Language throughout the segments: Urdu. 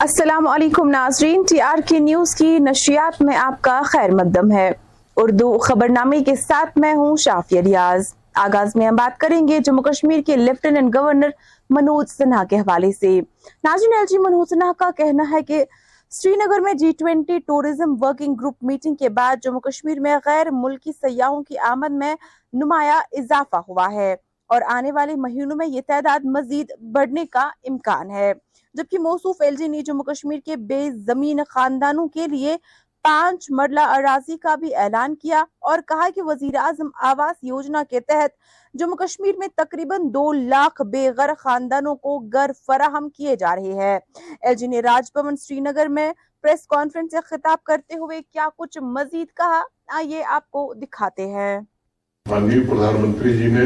السلام علیکم ناظرین، ٹی آر کے نیوز کی نشریات میں آپ کا خیر مقدم ہے۔ اردو خبرنامے کے ساتھ میں ہوں شافیہ ریاض آغاز میں ہم بات کریں گے جموں کشمیر کے لیفٹیننٹ گورنر منوج سنہا کے حوالے سے۔ ناظرین ایل جی منوج سنہا کا کہنا ہے کہ سری نگر میں G twenty tourism working group meeting کے بعد جموں کشمیر میں غیر ملکی سیاحوں کی آمد میں نمایاں اضافہ ہوا ہے اور آنے والے مہینوں میں یہ تعداد مزید بڑھنے کا امکان ہے۔ جبکہ موصوف ایل جی نے جموں کشمیر کے بے زمین خاندانوں کے لیے پانچ مرلہ اراضی کا بھی اعلان کیا اور کہا کہ وزیر اعظم آواس یوجنا کے تحت جموں کشمیر میں تقریباً دو لاکھ بے گھر خاندانوں کو گھر فراہم کیے جا رہے ہیں۔ ایل جی نے راج بھون سری نگر میں پریس کانفرنس سے خطاب کرتے ہوئے کیا کچھ مزید کہا؟ آئیے آپ کو دکھاتے ہیں۔ ماننی پردھان منتری جی نے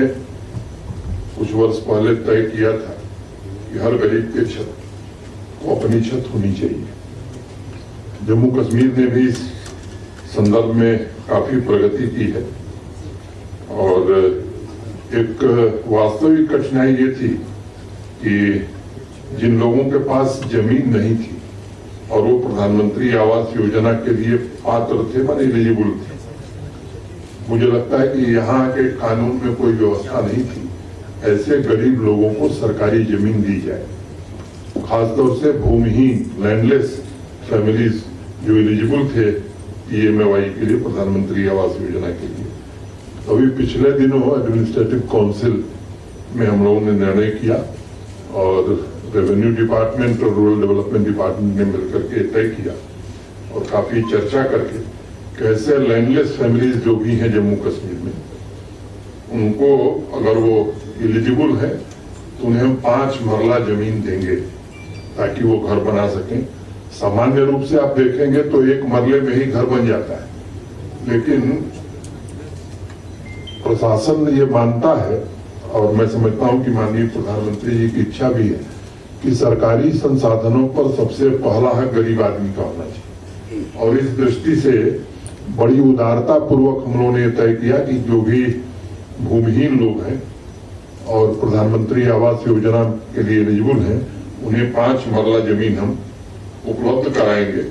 کچھ ورس پہلے طے کیا تھا کہ ہر غریب کے چھت کو اپنی چھت ہونی چاہیے جموں کشمیر نے بھی اس سندرب میں کافی پرگتی کی ہے اور ایک واستوک کٹھنائی یہ تھی کہ جن لوگوں کے پاس زمین نہیں تھی اور وہ پردھان منتری آواس یوجنا کے لیے پاتر تھے من ایلیجیبل تھے مجھے لگتا ہے کہ یہاں کے قانون میں کوئی ویوستھا نہیں تھی ایسے غریب لوگوں کو سرکاری زمین دی جائے خاص طور سے بھومہین لینڈ لیس فیملیز جو ایلیجیبل تھے پی ایم اے وائی کے لیے پردھان منتری آواس یوجنا کے لیے۔ ابھی پچھلے دنوں ایڈمنسٹریٹو کونسل میں ہم لوگوں نے نرنے کیا اور ریونیو ڈپارٹمنٹ اور رورل ڈیولپمنٹ ڈپارٹمنٹ نے مل کر کے طے کیا اور کافی چرچا کر کے کیسے لینڈ لیس فیملیز جو بھی ہیں جموں کشمیر میں، ان کو اگر وہ ایلیجیبل ہے تو انہیں ہم پانچ مرلہ زمین دیں گے۔ تاکہ وہ گھر بنا سکیں۔ سامانیہ روپ سے آپ دیکھیں گے تو ایک مرلے میں ہی گھر بن جاتا ہے۔ لیکن پرشاسن یہ مانتا ہے اور میں سمجھتا ہوں کہ ماننی پردھان منتری جی کی اچھا بھی ہے کہ سرکاری سنسادھنوں پر سب سے پہلا حق غریب آدمی کا ہونا چاہیے۔ اور اس درشٹی سے بڑی ادارتا پوروک ہم لوگوں نے یہ طے کیا کہ جو بھی بھومہین لوگ ہیں اور پردھان منتری آواس یوجنا کے لیے ایلیجیبل ہیں انہیں پانچ مرلہ زمین ہم اپلبدھ کرائیں گے۔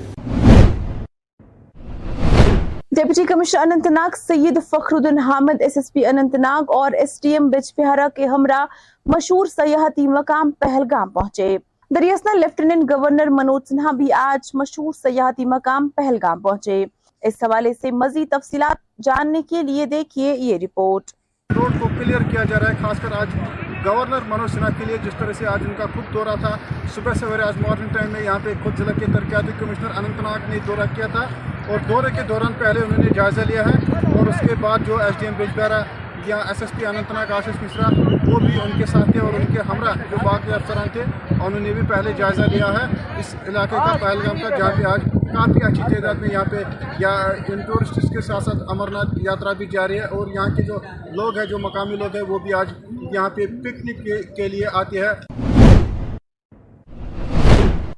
Deputy commissioner Anant Nag Syed Fakhruddin Hamid S S P Anantnag اور ایس ٹی ایم بج بہارا کے ہمراہ مشہور سیاحتی مقام پہلگام پہنچے۔ دریاسنا لیفٹیننٹ گورنر منوج سنہا بھی آج مشہور سیاحتی مقام پہلگام پہنچے۔ اس حوالے سے مزید تفصیلات جاننے کے لیے دیکھیے یہ رپورٹ۔ روڈ کو کلیئر کیا جا رہا ہے خاص کر آج گورنر منوج سنہا کے لیے جس طرح سے آج ان کا خود دورہ تھا، صبح سویرے آج مارننگ ٹائم میں یہاں پہ خود ضلع کے ترقیاتی کمشنر اننت ناگ نے دورہ کیا تھا اور دورے کے دوران پہلے انہوں نے جائزہ لیا ہے اور اس کے بعد جو ایس ڈی ایم بجبیرا یا S S P Anantnag, Ashish Mishra وہ بھی ان کے ساتھ تھے اور ان کے ہمراہ جو باقی افسران تھے، انہوں نے بھی پہلے جائزہ لیا ہے۔ اس علاقے کا پہلگام کا جہاں پہ آج کافی اچھی تعداد میں یہاں پہ یا ان ٹورسٹس کے ساتھ ساتھ امرناتھ یاترا بھی جاری ہے اور یہاں کے جو لوگ ہیں، جو مقامی لوگ ہیں، وہ بھی آج یہاں پہ پکنک کے لیے آتے ہیں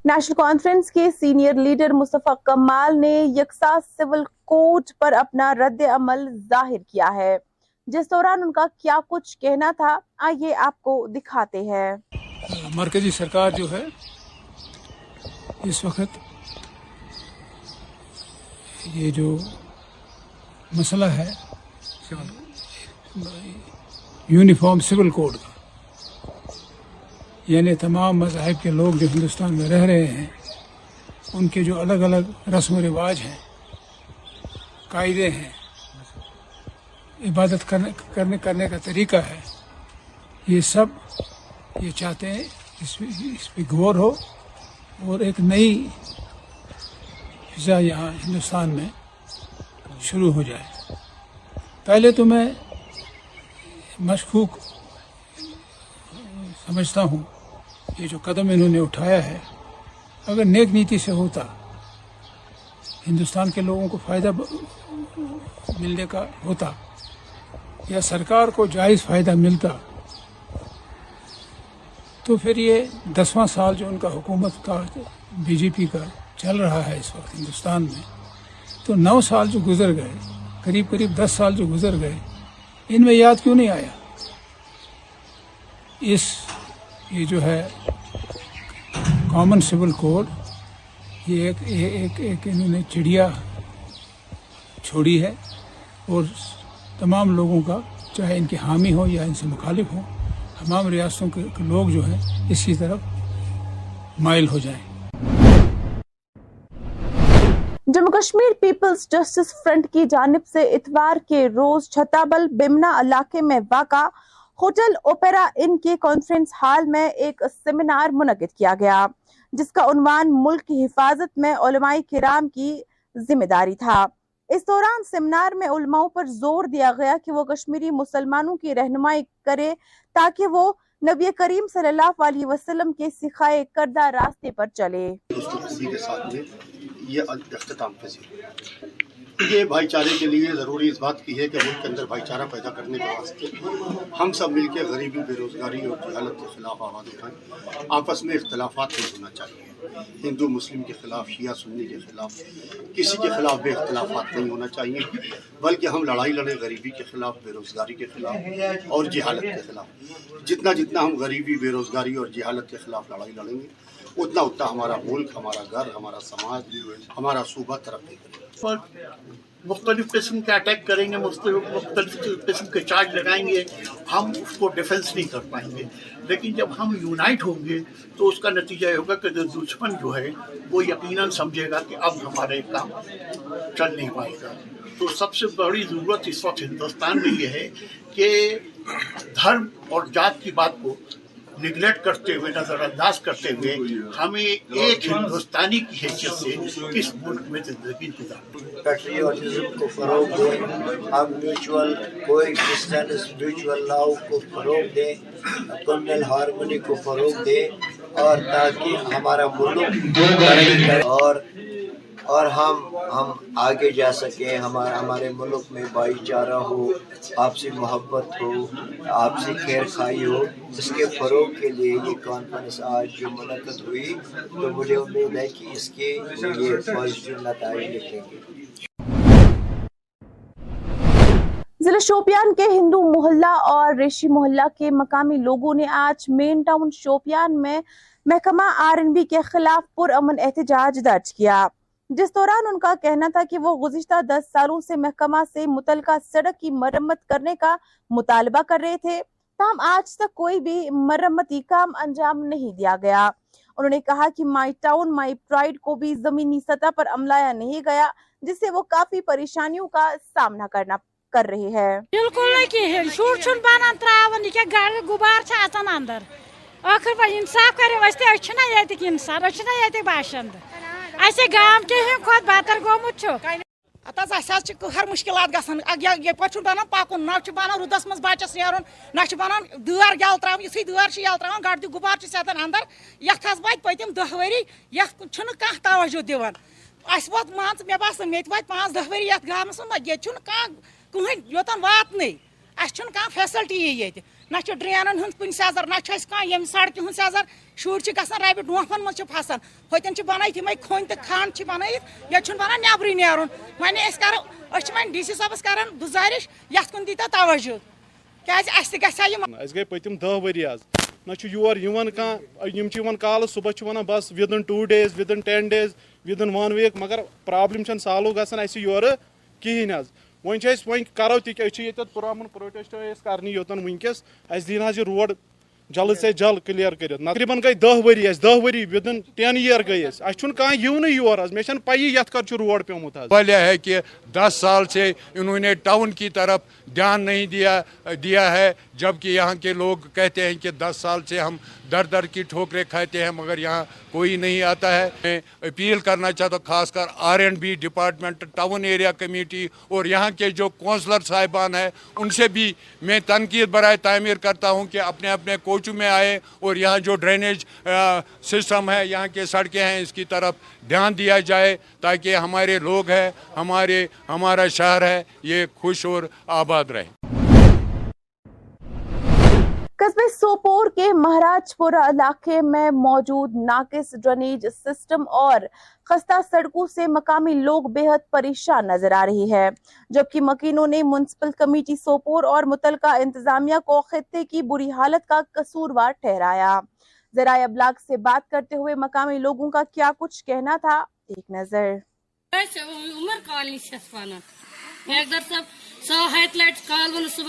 نیشنل کانفرنس کے سینئر لیڈر مصطفیٰ کمال نے یکساں سول کوڈ پر اپنا رد عمل ظاہر کیا ہے۔ جس دوران ان کا کیا کچھ کہنا تھا آئیے آپ کو دکھاتے ہیں۔ مرکزی سرکار جو ہے اس وقت یہ جو مسئلہ ہے یونیفارم سول کوڈ کا یعنی تمام مذاہب کے لوگ جو ہندوستان میں رہ رہے ہیں، ان کے جو الگ الگ رسم و رواج ہیں، قاعدے ہیں، عبادت کرنے کرنے کرنے کا طریقہ ہے، یہ سب یہ چاہتے ہیں اس پہ اس پہ غور ہو۔ اور ایک نئی فضا یہاں ہندوستان میں شروع ہو جائے۔ پہلے تو میں مشکوک سمجھتا ہوں۔ یہ جو قدم انہوں نے اٹھایا ہے، اگر نیک نیتی سے ہوتا، ہندوستان کے لوگوں کو فائدہ ملنے کا ہوتا، یا سرکار کو جائز فائدہ ملتا، تو پھر یہ دسواں سال جو ان کا حکومت کا، بی جے پی کا چل رہا ہے اس وقت ہندوستان میں، تو نو سال جو گزر گئے، قریب قریب دس سال جو گزر گئے ان میں یاد کیوں نہیں آیا؟ اس یہ جو ہے کامن سول کوڈ یہ ایک ایک ایک انہوں نے چڑیا چھوڑی ہے اور تمام لوگوں کا چاہے ان کے حامی ہوں یا ان سے مخالف ہوں، تمام ریاستوں کے لوگ جو ہیں اس کی طرف مائل ہو جائیں۔ کشمیر پیپلز جسٹس فرنٹ کی جانب سے اتوار کے روز چھتابل بمنا علاقے میں واقع ہوٹل اوپیرا ان کے کانفرنس ہال میں ایک سیمینار منعقد کیا گیا، جس کا عنوان ملک کی حفاظت میں علماء کرام کی ذمہ داری تھا۔ اس دوران سیمینار میں علماء پر زور دیا گیا کہ وہ کشمیری مسلمانوں کی رہنمائی کرے تاکہ وہ نبی کریم صلی اللہ علیہ وسلم کے سکھائے کردہ راستے پر چلے۔ یہ اختتام پذیر۔ یہ بھائی چارے کے لیے ضروری اس بات کی ہے کہ ملک کے اندر بھائی چارہ پیدا کرنے کے واسطے ہم سب مل کے غریبی بے روزگاری اور جہالت کے خلاف آواز اٹھائیں۔ آپس میں اختلافات نہیں ہونا چاہیے۔ ہندو، مسلم کے خلاف، شیعہ، سنی کے خلاف، کسی کے خلاف بے اختلافات نہیں ہونا چاہیے۔ بلکہ ہم لڑائی لڑیں غریبی کے خلاف بے روزگاری کے خلاف اور جہالت کے خلاف۔ جتنا جتنا ہم غریبی بے روزگاری اور جہالت کے خلاف لڑائی لڑیں گے اتنا اتنا ہمارا ملک، ہمارا گھر، ہمارا سماج ہمارا صوبہ ترقی کرے۔ مختلف قسم کے اٹیک کریں گے، مختلف قسم کے چارج لگائیں گے۔ ہم اس کو ڈیفنس نہیں کر پائیں گے۔ لیکن جب ہم یونائٹ ہوں گے، تو اس کا نتیجہ یہ ہوگا کہ جو دشمن جو ہے، وہ یقیناً سمجھے گا کہ اب ہمارے کام چل نہیں پائے گا۔ تو سب سے بڑی ضرورت اس وقت ہندوستان میں یہ ہے کہ دھرم اور جات کی بات کو نگلیکٹ کرتے ہوئے نظر انداز کرتے ہوئے ہمیں ایک ہندوستانی کی حیثیت سے اس ملک میں زندگی پیٹریوٹزم کو فروغ دیں ہم میوچول کو ایگزسٹنس میوچول لاؤ کو فروغ دیں کمیونل ہارمونی کو فروغ دیں اور تاکہ ہمارا ملک اور اور ہم ہم آگے جا سکیں ہمارا ہمارے ملک میں بھائی چارہ ہو آپ سے محبت ہو آپ سے خیر خائی ہو، اس کے فروغ کے لیے یہ کانفرنس آج جو منعقد ہوئی، تو مجھے امید ہے کہ اس کے یہ پازیٹیو نتائج لکھیں گے۔ ضلع شوپیان کے ہندو محلہ اور ریشی محلہ کے مقامی لوگوں نے آج مین ٹاؤن شوپیان میں محکمہ آر این بی کے خلاف پر امن احتجاج درج کیا۔ جس دوران ان کا کہنا تھا کہ وہ گزشتہ دس سالوں سے محکمہ سے متعلقہ سڑک کی مرمت کرنے کا مطالبہ کر رہے تھے، تاہم آج تک کوئی بھی مرمتی کام انجام نہیں دیا گیا۔ انہوں نے کہا کہ مائی ٹاؤن، مائی پرائیڈ کو بھی زمینی سطح پر عملایا نہیں گیا، جس سے وہ کافی پریشانیوں کا سامنا کرنا کر رہے ہیں۔ بالکل کہین شور چھن بان بنان تراون، یہ گاڑی غبار چھ آسان اندر۔ آخر پر انصاف کرے، وجہ اچھنا چھِنا ییٚتِکۍ اِنسان اچھنا چھِنا ییٚتِکۍ باشنٛدٕ۔ اسے گام کے ہم خود گومت ات ہر مشکلات گژھان یِتھ پٲٹھۍ پکن نہ چھُ رودس روٗدَس بچس نیر نہ چھُ دار دٲر تر ترٛاوٕنۍ دار یل تر یَلہٕ ترٛاوان گۄڈٕ تہِ اندر چھِ سٮ۪تان اَندَر۔ دہ وری یَتھ چھُنہٕ توجہ دِوان اس ووت مان مے مےٚ باسان مےٚ تہِ پانچ دہ وری یَتھ گامس منٛز ییٚتہِ چھُنہٕ کانٛہہ کٕہٕنۍ یوٚتَن واتنٕے نہ چھُ ڈرینن ہُنٛد کُنہِ سیزر، نہ چھُ اَسہِ کانٛہہ ییٚمہِ سڑکہِ ہُنٛد سیزر۔ شُرۍ چھِ گژھان رَبہِ ڈونٛپھن منٛز چھِ پھسان۔ ہُتٮ۪ن چھِ بَنٲیِتھ یِمے کھٔنۍ تہٕ کھنٛڈ چھِ بَنٲیِتھ، ییٚتہِ چھُنہٕ بَنان نٮ۪برٕے نیرُن۔ وۄنۍ أسۍ کَرو أسۍ چھِ وۄنۍ ڈی سی صٲبَس کران گُزٲرِش یَتھ کُن دیٖتو توجہ۔ کیازِ اَسہِ تہِ گژھِ ہا یِم اَسہِ گٔے پٔتِم دہ ؤری حظ نہ چھُ یور یِوان کانٛہہ، یِم چھِ یِوان کالہٕ، صُبحس چھِ وَنان بَس within two days within ten days within one week مگر پرٛابلِم چھَنہٕ، سالوٗ گژھان اَسہِ یورٕ کِہیٖنۍ حظ ون وی کرو تک پرامن پروٹیسٹ کرنے یوتن ونکس اس دین یہ روڈ جلد سے جلد کلیئر کر تقریباً گئی دہ وری دہ وری ودن ٹین ایئر گئی کھانا یونی یور مے پی یت کر روڈ پیومت پہلے ہے کہ دس سال سے انہوں نے ٹاؤن کی طرف دھیان نہیں دیا دیا ہے۔ جبکہ یہاں کے لوگ کہتے ہیں کہ دس سال سے ہم در در کی ٹھوکریں کھاتے ہیں، مگر یہاں کوئی نہیں آتا ہے۔ میں اپیل کرنا چاہتا ہوں، خاص کر R and B department, town area committee اور یہاں کے جو کونسلر صاحبان ہیں، ان سے بھی میں تنقید برائے تعمیر کرتا ہوں کہ اپنے اپنے کوچوں میں آئے اور یہاں جو ڈرینیج سسٹم ہے، یہاں کے سڑکیں ہیں، اس کی طرف دھیان دیا جائے تاکہ ہمارے لوگ ہیں، ہمارے، ہمارا شہر ہے، یہ خوش اور آباد رہے قصبے سوپور کے مہاراج پورا علاقے میں موجود ناقص ڈرنیج سسٹم اور خستہ سڑکوں سے مقامی لوگ بے حد پریشان نظر آ رہی ہے جبکہ مکینوں نے منسپل کمیٹی سوپور اور متعلقہ انتظامیہ کو خطے کی بری حالت کا قصوروار ٹھہرایا۔ ذرائع ابلاغ سے بات کرتے ہوئے مقامی لوگوں کا کیا کچھ کہنا تھا، ایک نظر۔ عمر کالنی صبح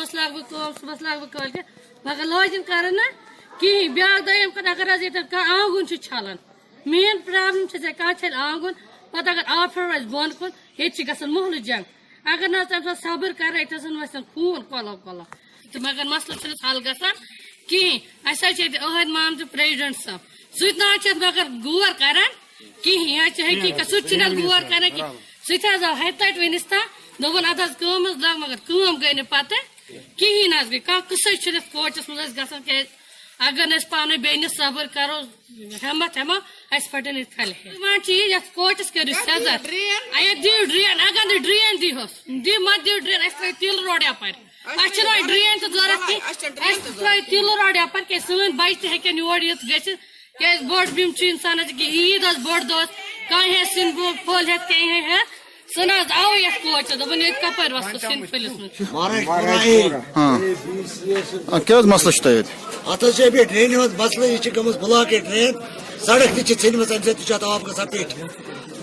صبح مگر لاجن کر کہین بیاکھ دویم کتھ اگر حظ چھلان مین پرابلم سے کانٛہہ چھلہِ آنٛگُن اگر آفر پھیوٚر آسہِ کن یہ ییٚتہِ محل جنگ اگر نا تمہیں صبر کران وسن خون کلو کلو تو مگر مسلس حل گا کہین اَسہِ حظ تو عہد پریزڈنٹ صاحب سُہ مگر غور کر حقیقت یہِ غور کر کِہیٖنۍ آؤ تہِ حظ ونس ہَتہِ دن وٕنِس تام مگر کٲم گئی نا پتہ کہین نہ گئی۔ کھانا قصے چھ کوچس مز گا کیاز اگر نس پانے بینے صبر کرو ہمت ہما اس پھٹن اس کھل ہے وان چیز اس کوچس کر سزر اے دی ڈرین۔ اگر دی ڈرین دی ہس دی مت دی ڈرین اس تیل روڑیا پر اچھ روڑ ڈرین تو ضرورت کی اس روڑ تیل روڑیا پر کہ سون بچ تے ہکن یور یت گچھ کہ بڑ بیم چھ انسان کی عید اس بڑ دوس کہیں سن بو پھول ہے کہیں ہے سُہ نہ حظ آوٕے یَتھ کوچ دوٚپُن ییٚتہِ کَپٲرۍ وَسو سِنفٕلِس منٛز کیٛاہ حظ مسلہٕ چھُ تۄہہِ اَتھ حظ چھِ بیٚیہِ ڈرٛینہِ ہُنٛد مسلہٕ یہِ چھِ گٔمٕژ بٕلاک یہِ ڈرٛین سڑک تہِ چھِ ژھیٚنمٕژ اَمہِ سۭتۍ تہِ چھُ اَتھ آب گژھان پیٚٹھۍ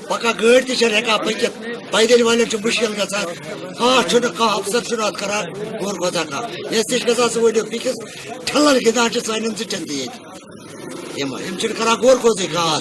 پَکان گٲڑۍ تہِ چھَنہٕ ہٮ۪کان پٔکِتھ پیدٔلۍ والٮ۪ن چھُ مُشکِل گژھان ہاں چھُنہٕ کانٛہہ اَفسر چھُنہٕ اَتھ کران غور گۄزا کانٛہہ یۄس تہِ چھِ گژھان سُہ ؤنِو بیٚکِس ٹھِلَن گِنٛدان چھِ سانٮ۪ن زِٹھٮ۪ن تہِ ییٚتہِ یِم یِم چھِنہٕ کران غور خوزٕے کار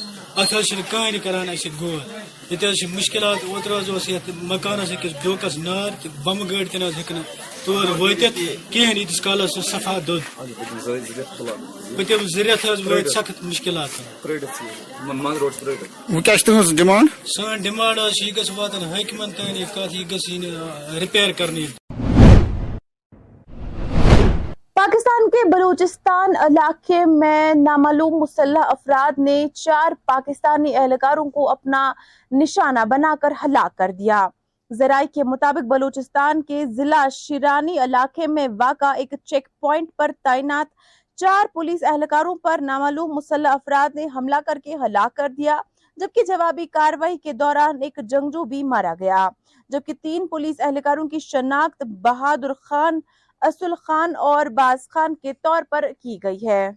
ات کہانی کران اس غور یہ حس مشکلات اوتر حض یت مکانس اکس ڈوکس نار تو بم گڑ تین ہوں تور وتھ کہین یتس کالس سو صفا دود۔ پتم زرت حض وت سخت مشکلات۔ سن ڈمانڈ یہ گھس واتن حکمن تین یہ کت یہ گھس ریپیر کرنے کے بلوچستان علاقے میں نامعلوم مسلح افراد نے چار پاکستانی اہلکاروں کو اپنا نشانہ بنا کر ہلاک کر دیا۔ ذرائع کے مطابق بلوچستان کے ضلع شیرانی علاقے میں واقع ایک چیک پوائنٹ پر تعینات چار پولیس اہلکاروں پر نامعلوم مسلح افراد نے حملہ کر کے ہلاک کر دیا، جبکہ جوابی کاروائی کے دوران ایک جنگجو بھی مارا گیا۔ جبکہ تین پولیس اہلکاروں کی شناخت بہادر خان اسل خان اور باز خان کے طور پر کی گئی ہے۔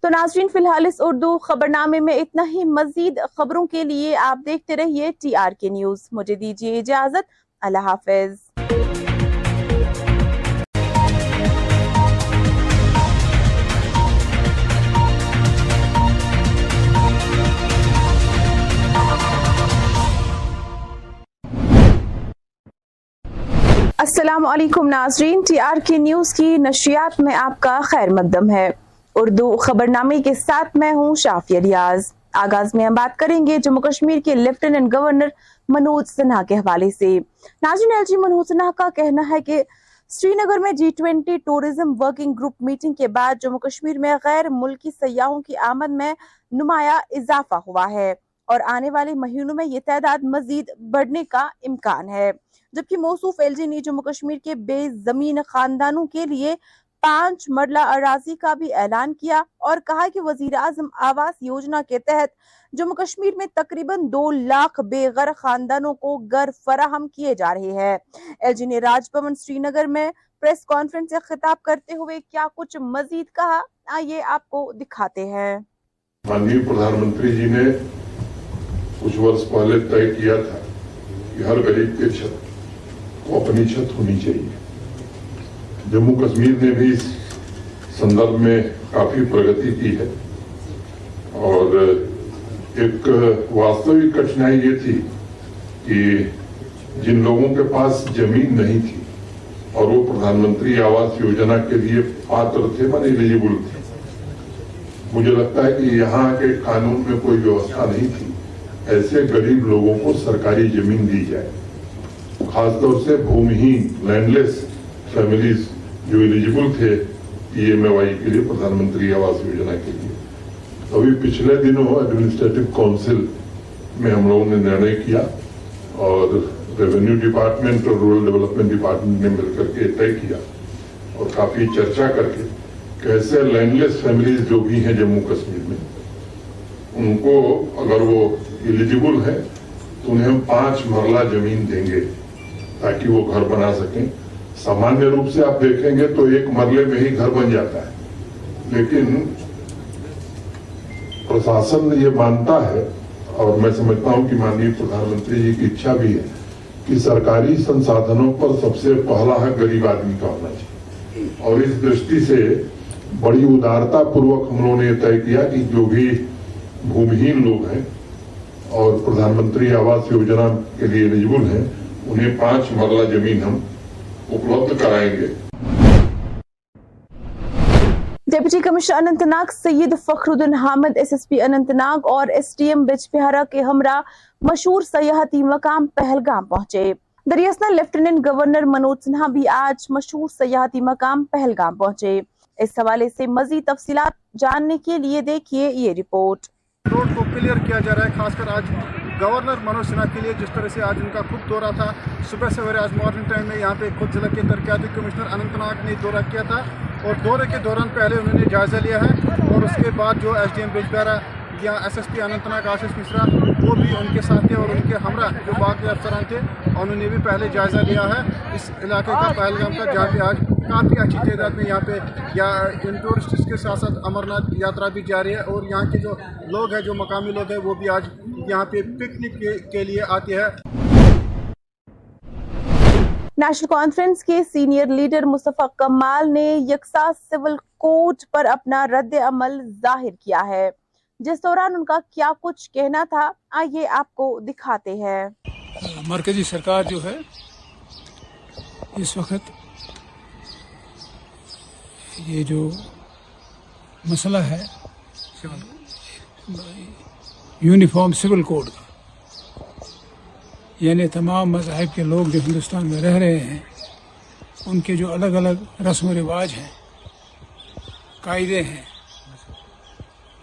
تو ناظرین، فی الحال اس اردو خبرنامے میں اتنا ہی۔ مزید خبروں کے لیے آپ دیکھتے رہیے ٹی آر کے نیوز۔ مجھے دیجیے اجازت۔ اللہ حافظ۔ السلام علیکم ناظرین، ٹی آر کے نیوز کی نشریات میں آپ کا خیر مقدم ہے۔ اردو خبر نامے کے ساتھ میں ہوں شافیہ ریاض۔ آغاز میں ہم بات کریں گے جموں کشمیر کے لیفٹیننٹ گورنر منوج سنہا کے حوالے سے۔ ناظرین ایل جی منوج سنہا کا کہنا ہے کہ سری نگر میں G twenty tourism working group meeting کے بعد جموں کشمیر میں غیر ملکی سیاحوں کی آمد میں نمایاں اضافہ ہوا ہے اور آنے والے مہینوں میں یہ تعداد مزید بڑھنے کا امکان ہے۔ جبکہ موصوف ایل جی نے جموں کشمیر کے بے زمین خاندانوں کے لیے پانچ مرلہ اراضی کا بھی اعلان کیا اور کہا کہ وزیر اعظم آواس یوجنا کے تحت جموں کشمیر میں تقریباً دو لاکھ بے گھر خاندانوں کو گھر فراہم کیے جا رہے ہیں۔ ایل جی نے راج بھون سری نگر میں پریس کانفرنس سے خطاب کرتے ہوئے کیا کچھ مزید کہا؟ آئیے آپ کو دکھاتے ہیں۔ مانوی پردھان منتری جی نے کچھ ورس پہلے طے کیا تھا کہ ہر غریب کے چھت اپنی چھت ہونی چاہیے۔ جموں کشمیر نے بھی اس سندرب میں کافی پرگتی کی ہے۔ اور ایک واستوک کٹھنائی یہ تھی کہ جن لوگوں کے پاس زمین نہیں تھی اور وہ پردھان منتری آواس یوجنا کے لیے پاتر تھے من ایلیجیبل تھے۔ مجھے لگتا ہے کہ یہاں کے قانون میں کوئی ویوستھا نہیں تھی۔ ایسے غریب لوگوں کو سرکاری زمین دی جائے۔ خاص طور سے بھومہین لینڈ لیس فیملیز جو ایلیجیبل تھے پی ایم ای وائی کے لیے پردھان منتری آواس یوجنا کے لیے۔ ابھی پچھلے دنوں ایڈمنسٹریٹو کونسل میں ہم لوگوں نے نرنے کیا اور ریونیو ڈپارٹمنٹ اور رورل ڈیولپمنٹ ڈپارٹمنٹ نے مل کر کے طے کیا اور کافی چرچا کر کے کیسے لینڈ لیس فیملیز جو بھی ہیں جموں کشمیر میں، ان کو اگر وہ ایلیجیبل ہیں تو انہیں ہم پانچ مرلہ زمین دیں گے۔ تاکہ وہ گھر بنا سکیں۔ سامانیہ روپ سے آپ دیکھیں گے تو ایک مرلے میں ہی گھر بن جاتا ہے۔ لیکن پرشاسن یہ مانتا ہے اور میں سمجھتا ہوں کہ ماننی پردھان منتری جی کی اچھا بھی ہے کہ سرکاری سنسادنوں پر سب سے پہلا ہے گریب آدمی کا ہونا چاہیے۔ اور اس درشتی سے بڑی ادارتا پروک ہم لوگوں نے یہ طے کیا کہ جو بھی بھومہین لوگ ہیں اور پردھان منتری آواس یوجنا کے لیے نجبل ہیں انہیں پانچ مرلہ جمین ہم اپلبدھ کرائیں گے۔ Deputy commissioner Anantnag Syed Fakhruddin Hamid S S P Anantnag اور ایس ڈی ایم بچ بہارا کے ہمراہ مشہور سیاحتی مقام پہلگام پہنچے۔ دریاسنا لیفٹیننٹ گورنر منوج سنہا بھی آج مشہور سیاحتی مقام پہلگام پہنچے۔ اس حوالے سے مزید تفصیلات جاننے کے لیے دیکھیے یہ رپورٹ۔ روڈ کو کلیئر کیا جا رہا ہے خاص کر آج گورنر منوج سنہا کے لیے جس طرح سے آج ان کا خود دورہ تھا، صبح سویرے آج مارننگ ٹائم میں یہاں پہ خود ضلع کے ترقیاتی کمشنر اننت ناگ نے دورہ کیا تھا اور دورے کے دوران پہلے انہوں نے جائزہ لیا ہے اور اس کے بعد جو ایس ڈی ایم بیجبیارہ یا S S P Anantnag, Ashish Mishra وہ بھی ان کے ساتھ تھے اور ان کے ہمراہ جو باقی افسران تھے، انہوں نے بھی پہلے جائزہ لیا ہے۔ اس علاقے کا پہلگام کا جہاں پہ آج کافی اچھی تعداد میں یہاں پہ یا ان ٹورسٹس کے ساتھ ساتھ امرناتھ یاترا بھی جاری ہے اور یہاں کے جو لوگ ہیں، جو مقامی لوگ ہیں، وہ بھی آج یہاں پہ پکنک کے لیے آتی ہے نیشنل کانفرنس کے سینئر لیڈر مصطفیٰ کمال نے یکساں سول کوٹ پر اپنا رد عمل ظاہر کیا ہے۔ جس دوران ان کا کیا کچھ کہنا تھا آئیے آپ کو دکھاتے ہیں۔ مرکزی سرکار جو ہے اس وقت یہ جو مسئلہ ہے یونیفارم سول کوڈ کا۔ یعنی تمام مذاہب کے لوگ جو ہندوستان میں رہ رہے ہیں، ان کے جو الگ الگ رسم و رواج ہیں، قاعدے ہیں،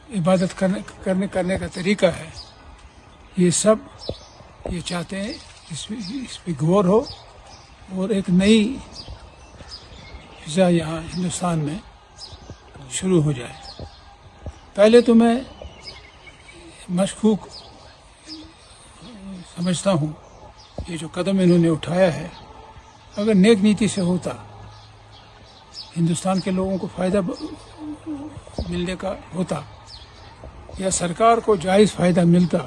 عبادت کرنے کرنے کرنے کا طریقہ ہے، یہ سب یہ چاہتے ہیں اس پہ اس پہ غور ہو۔ اور ایک نئی فضا یہاں ہندوستان میں شروع ہو جائے۔ پہلے تو میں مشکوک سمجھتا ہوں یہ جو قدم انہوں نے اٹھایا ہے، اگر نیک نیتی سے ہوتا، ہندوستان کے لوگوں کو فائدہ ملنے کا ہوتا، یا سرکار کو جائز فائدہ ملتا،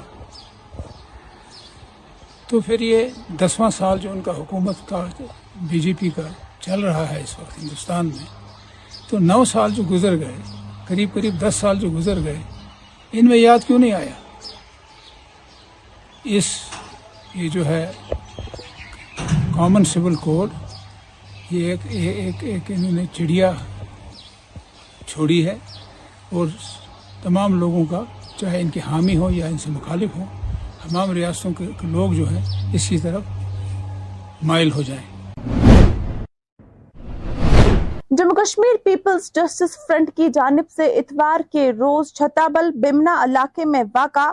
تو پھر یہ دسواں سال جو ان کا حکومت کا بی جے پی کا چل رہا ہے اس وقت ہندوستان میں، تو نو سال جو گزر گئے، قریب قریب دس سال جو گزر گئے ان میں یاد کیوں نہیں آیا؟ اس یہ جو ہے کامن سول کوڈ یہ ایک ایک ایک انہوں نے چڑیا چھوڑی ہے اور تمام لوگوں کا چاہے ان کے حامی ہوں یا ان سے مخالف ہوں، تمام ریاستوں کے لوگ جو ہیں اس کی طرف مائل ہو جائیں۔ کشمیر پیپلز جسٹس فرنٹ کی جانب سے اتوار کے روز چھتابل بمنا علاقے میں واقع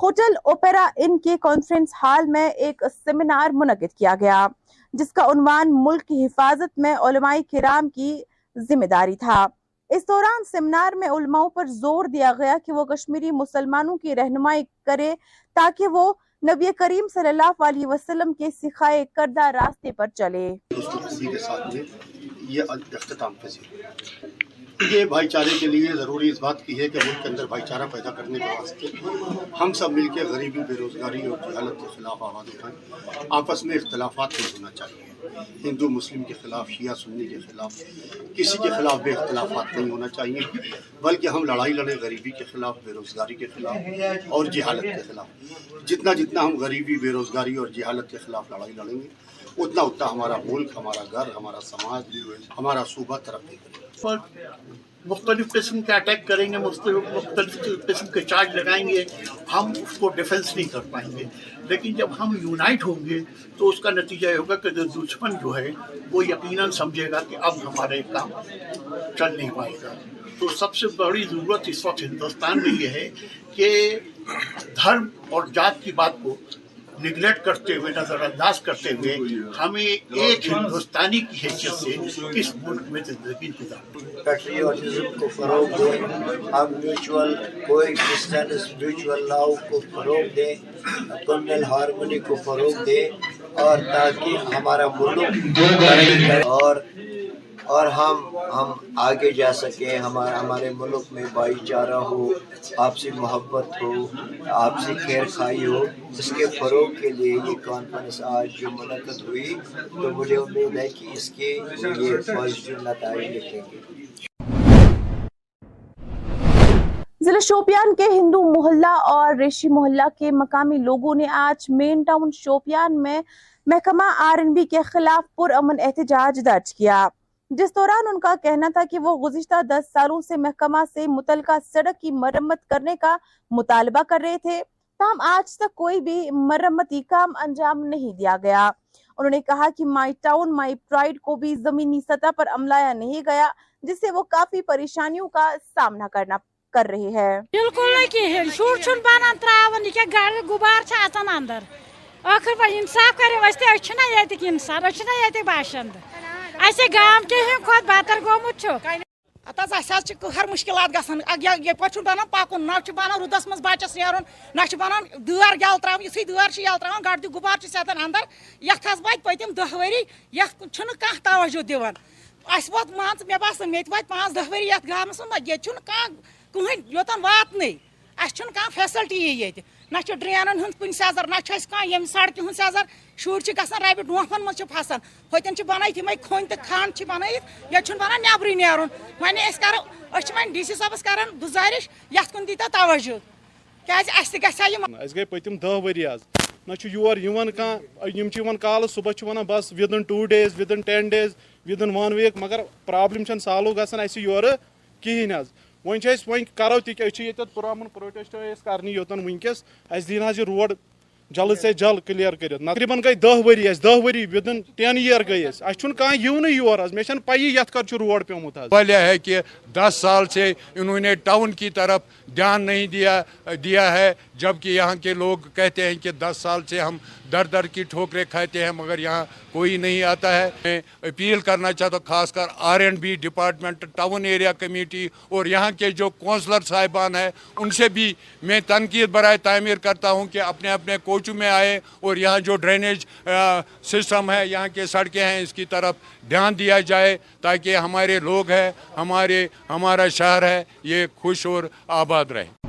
ہوٹل اوپیرا ان کے کانفرنس ہال میں ایک سیمینار منعقد کیا گیا، جس کا عنوان ملک کی حفاظت میں علماء کرام کی ذمہ داری تھا۔ اس دوران سیمینار میں علماء پر زور دیا گیا کہ وہ کشمیری مسلمانوں کی رہنمائی کرے تاکہ وہ نبی کریم صلی اللہ علیہ وسلم کے سکھائے کردہ راستے پر چلے۔ یہ اختتام پذیر جی۔ یہ بھائی چارے کے لیے ضروری اس بات کی ہے کہ ملک کے اندر بھائی چارہ پیدا کرنے کے واسطے ہم سب مل کے غریبی بے روزگاری اور جہالت کے خلاف آواز اٹھائیں۔ آپس میں اختلافات نہیں ہونا چاہیے۔ ہندو، مسلم کے خلاف، شیعہ، سنی کے خلاف، کسی کے خلاف بے اختلافات نہیں ہونا چاہیے، بلکہ ہم لڑائی لڑیں غریبی کے خلاف بے روزگاری کے خلاف اور جہالت کے خلاف۔ جتنا جتنا ہم غریبی بے روزگاری اور جہالت کے خلاف لڑائی لڑیں گے اتنا اتنا ہمارا ملک، ہمارا گھر، ہمارا سماج ہمارا صوبہ ترقی مختلف قسم کے اٹیک کریں گے، مختلف قسم کے چارج لگائیں گے۔ ہم اس کو ڈیفنس نہیں کر پائیں گے۔ لیکن جب ہم یونائٹ ہوں گے، تو اس کا نتیجہ یہ ہوگا کہ دشمن جو ہے، وہ یقیناً سمجھے گا کہ اب ہمارے کام چل نہیں پائے گا۔ تو سب سے بڑی ضرورت اس وقت ہندوستان میں یہ ہے کہ دھرم اور جات کی بات کو نگلیکٹ کرتے ہوئے نظر انداز کرتے ہوئے ہمیں ایک ہندوستانی کی حیثیت سے اس ملک میں زندگی پیٹریوٹزم کو فروغ دیں ہم میوچول کو میوچول لاؤ کو فروغ دیں کمیونل ہارمونی کو فروغ دیں اور تاکہ ہمارا ملک اور اور ہم ہم آگے جا سکیں ہمارے ہمارے ملک میں بھائی چارہ ہو آپ سے محبت ہو آپ سے خیر خائی ہو، اس کے فروغ کے لیے یہ کانفرنس آج جو منعقد ہوئی، تو مجھے امید ہے کہ اس کے یہ پازیٹیو نتائج لکھیں گے۔ ضلع شوپیان کے ہندو محلہ اور ریشی محلہ کے مقامی لوگوں نے آج مین ٹاؤن شوپیان میں محکمہ آر این بی کے خلاف پر امن احتجاج درج کیا۔ جس دوران ان کا کہنا تھا کہ وہ گزشتہ دس سالوں سے محکمہ سے متعلقہ سڑک کی مرمت کرنے کا مطالبہ کر رہے تھے، تاہم آج تک کوئی بھی مرمتی کام انجام نہیں دیا گیا۔ انہوں نے کہا کہ مائی ٹاؤن، مائی پرائیڈ کو بھی زمینی سطح پر عملایا نہیں گیا، جس سے وہ کافی پریشانیوں کا سامنا کرنا کر رہے ہیں۔ بالکل نہیں شور چھن بنان تراون یہ گاڑی غبار چھ آسان اندر۔ آخر پہ انصاف کرے وستے اچھنا اچھنا یتک انصاف، اچھنا یتک باشند۔ اسے گام کے ہیں، خود باتر گومت چھو ات حظ اَسہِ حظ چھِ ہر مُشکِلات گژھان ییٚتہِ پٮ۪ٹھ چھُنہٕ بَنان نہ چھُ بَنان روٗدَس منٛز بَچَس نیرُن نہ چھُ بَنان دٲر یَلہٕ ترٛاوٕنۍ یُتھُے دٲر چھِ یَلہٕ ترٛاوان گۄڈٕ غُبار چھُ سٮ۪دان اَندَر۔ یَتھ حظ واتہِ پٔتِم دہ ؤری یَتھ چھُنہٕ کانٛہہ توجہ دِوان اَسہِ ووت مان ژٕ مےٚ باسان مےٚ تہِ واتہِ پانٛژھ دہ ؤری یَتھ گامَس منٛز ییٚتہِ چھُنہٕ کانٛہہ کٕہٕنۍ یوٚتَن واتنٕے اَسہِ چھُنہٕ کانٛہہ فیسَلٹی ییٚتہِ نہ چھُ ڈرٛینَن ہُنٛد کُنہِ سیزَر، نہ چھُ اَسہِ کانٛہہ ییٚمہِ سڑکہِ ہُنٛد سیزَر۔ شُرۍ چھِ گژھان ڈونٛپھن منٛز چھِ پھسان۔ ہوٚتٮ۪ن چھِ بَنٲیِتھ یِمَے کھۄنۍ تہٕ کھنٛڈ چھِ بَنٲیِتھ ییٚتہِ چھُنہٕ بَنان نٮ۪برٕے نیرُن۔ وۄنۍ أسۍ أسۍ چھِ وۄنۍ ڈی سی صٲبَس کَران گُزٲرِش، یتھ کُن دیٖتو توجہ۔ کیٛازِ اَسہِ تہِ گژھِ ہا یِم گٔے پٔتِم دہ ؤری حظ نہ چھُ یور یِوان کانٛہہ، یِم چھِ یِوان کالہٕ صُبحس چھِ وَنان two days within ten days within one week مگر پرٛابلِم چھَنہٕ سالو گژھان اَسہِ یورٕ کِہیٖنۍ حظ ون چھس ون کرو تہ کہ چھ یتت پرامن پروٹیسٹ اس کرنی یوتن ونکس اس دین ہا روڈ جلد سے جلد کلیر کرت تقریباً گئی دہ وری اس دہ وری ودن ٹین ایئر گئی اس اس چھن کان یون یور اس میں چھن پئی یت کر چھ روڈ پیومت اس بلے ہے کہ 10 سال سے انہوں نے ٹاؤن کی طرف دھیان نہیں دیا دیا ہے، جبکہ یہاں کے لوگ کہتے ہیں کہ 10 سال سے ہم در در کی ٹھوکریں کھاتے ہیں، مگر یہاں کوئی نہیں آتا ہے۔ میں اپیل کرنا چاہتا ہوں، خاص کر R and B department, town area committee اور یہاں کے جو کونسلر صاحبان ہیں، ان سے بھی میں تنقید برائے تعمیر کرتا ہوں کہ اپنے اپنے کوچوں میں آئے اور یہاں جو ڈرینیج سسٹم ہے، یہاں کے سڑکیں ہیں، اس کی طرف دھیان دیا جائے تاکہ ہمارے لوگ ہیں، ہمارے، ہمارا شہر ہے، یہ خوش اور آباد رہے۔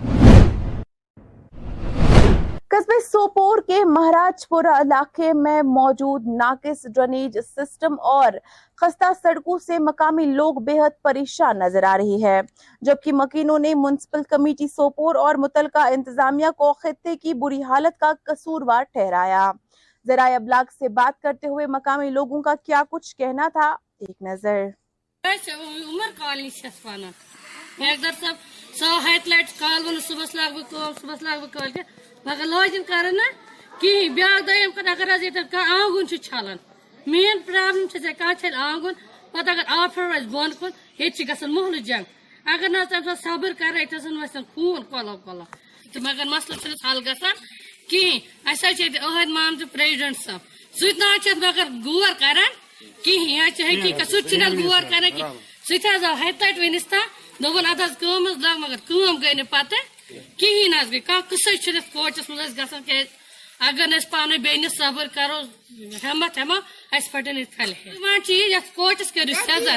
قصبے سوپور کے مہاراج پورا علاقے میں موجود ناقص ڈرینیج سسٹم اور خستہ سڑکوں سے مقامی لوگ بے حد پریشان نظر آ رہی ہے۔ جبکہ مکینوں نے میونسپل کمیٹی سوپور اور متعلقہ انتظامیہ کو خطے کی بری حالت کا قصوروار ٹھہرایا۔ ذرائع ابلاغ سے بات کرتے ہوئے مقامی لوگوں کا کیا کچھ کہنا تھا، ایک نظر۔ عمر کالنی شفانہ۔ صاحب سو کال صبح لاگ بہ صبح لاگ بہ کے مگر لاجن کر نہٕ کِہیٖنۍ بیٛاکھ دٔیِم اگر حظ ییٚتٮ۪ن کانٛہہ مین پرابلم سے سۄ آنگن پہ اگر آفر پھیوٚر بن کن یہ ییٚتہِ محل جنگ۔ اگر نا تمہیں صبر کر خون حظ وَسان خوٗن مگر مسلہٕ حل گا کِہیٖنۍ اَسہِ حظ تو پریزڈنٹ صاحب مامتہٕ مگر غور کر حقیقت حظ غور کر سو سُہ تہِ حظ آو ہَتہِ مگر گئی نا پتہ کہین اس گئی۔ کان قصے چھلت کوچس مز گا گسن کہ اگر نس پانے بین صبر کرو ہمت ہما اس پھٹن اس پھل ہے۔ مان چی یس کوچس کر سزا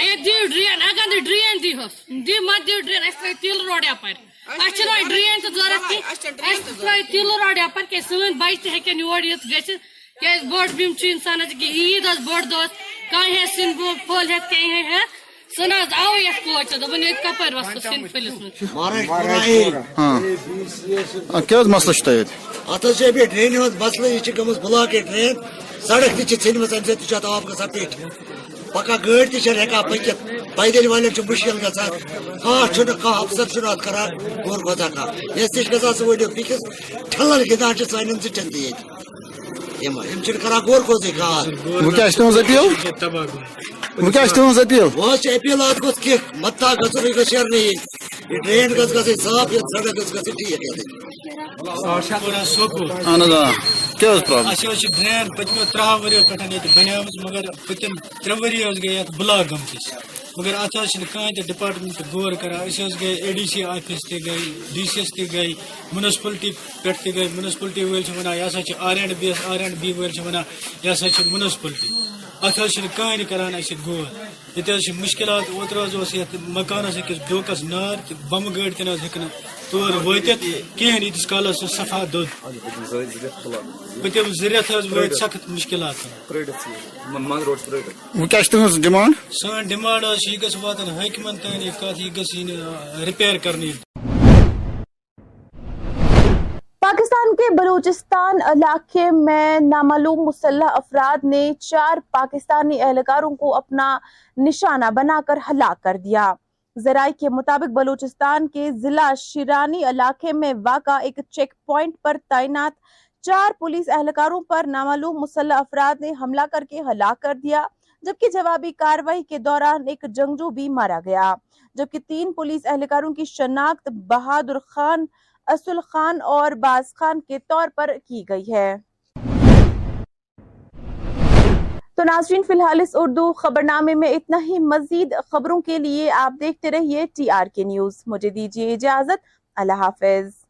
ایا دی اگر دی ڈرین دی ہس دی مت دی ڈرین اس تیل روڑیا پر۔ اچھ روڑ ڈرین تو ضرورت کی۔ اس ترائی تیل روڑیا پر کہ سون بچ تہ ہکن یوڑ یت کہ بڑ بیم چھ انسانس کی عید اس بڑ دوس کان ہے سن بو ہے کہیں ہے سُہ نہ حظ آو یَتھ کورِ تہٕ ییٚتہِ کَپٲرۍ وَسو سِنفٔلِس منٛز کیٛاہ حظ مسلہٕ چھُ تۄہہِ ییٚتہِ اَتھ حظ چھِ بیٚیہِ ٹرٛینہِ ہُنٛد مسلہٕ یہِ چھِ گٔمٕژ بٕلاک یہِ سڑک تہِ چھِ ژھیٚنمٕژ اَمہِ سۭتۍ تہِ چھُ اَتھ آب گژھان پیٚٹھۍ پَکان گٲڑۍ تہِ چھَنہٕ ہٮ۪کان پٔکِتھ پیدٔلۍ والٮ۪ن چھُ مُشکِل گژھان کانٛہہ چھُنہٕ کانٛہہ اَفسَر چھُنہٕ اَتھ کَران غور گۄزا کانٛہہ یۄس تہِ چھِ گژھان سُہ ؤنِو بیٚکِس ٹھلَن گِنٛدان چھِ سانٮ۪ن زِٹھٮ۪ن تہِ ییٚتہِ یِم یِم چھِنہٕ کَران غور خوزٕے کانٛہہ وۄنۍ کیٛاہ چھِ تُہٕنٛز أپیٖل وۄنۍ چھِ أپیٖل اَتھ گوٚژھ کینٛہہ مَتہ گژھُن یہِ صاف یہِ سڑک گٔژھ گژھٕنۍ ٹھیٖک اہن حظ آ کیٛاہ حظ مگر پٔتِم ترٛےٚ ؤری حظ گٔے اَتھ بٕلاک مگر اَتھ حظ چھِنہٕ غور کر أسۍ اے ڈی سی آفس تہِ گٔے ڈی سی ایس تہِ گٔے مُنسپٕلٹی پٮ۪ٹھ تہِ گٔے مُنسپٕلٹی وٲلۍ چھِ R B S R and B وٲلۍ چھِ وَنان یہِ چھِنہٕ کٕہٕنۍ کَران اَسہِ غور چھِ مُشکِلات اوترٕ یَتھ مکانَس أکِس ڈوکَس نار تہٕ بَمہٕ گٲڑۍ تہِ نہٕ تور وٲتِتھ۔ کِہیٖنۍ ییٖتِس کالَس سُہ صفا دۄد پٔتِم زٕ رٮ۪تھ حظ وٲتۍ سخت مُشکِلات۔ تُہٕنٛز ڈِمانٛڈ یہِ گژھِ واتُن حٲکِمَن تانۍ یہِ کَتھ یہِ گژھِ کے بلوچستان علاقے میں نامعلوم مسلح افراد نے چار پاکستانی اہلکاروں کو اپنا نشانہ بنا کر ہلاک کر دیا۔ ذرائع کے مطابق بلوچستان کے ضلع شیرانی علاقے میں واقع ایک چیک پوائنٹ پر تعینات چار پولیس اہلکاروں پر نامعلوم مسلح افراد نے حملہ کر کے ہلاک کر دیا، جبکہ جوابی کاروائی کے دوران ایک جنگجو بھی مارا گیا۔ جبکہ تین پولیس اہلکاروں کی شناخت بہادر خان اسل خان اور باز خان کے طور پر کی گئی ہے۔ تو ناظرین، فی الحال اس اردو خبر نامے میں اتنا ہی۔ مزید خبروں کے لیے آپ دیکھتے رہیے ٹی آر کے نیوز۔ مجھے دیجیے اجازت۔ اللہ حافظ۔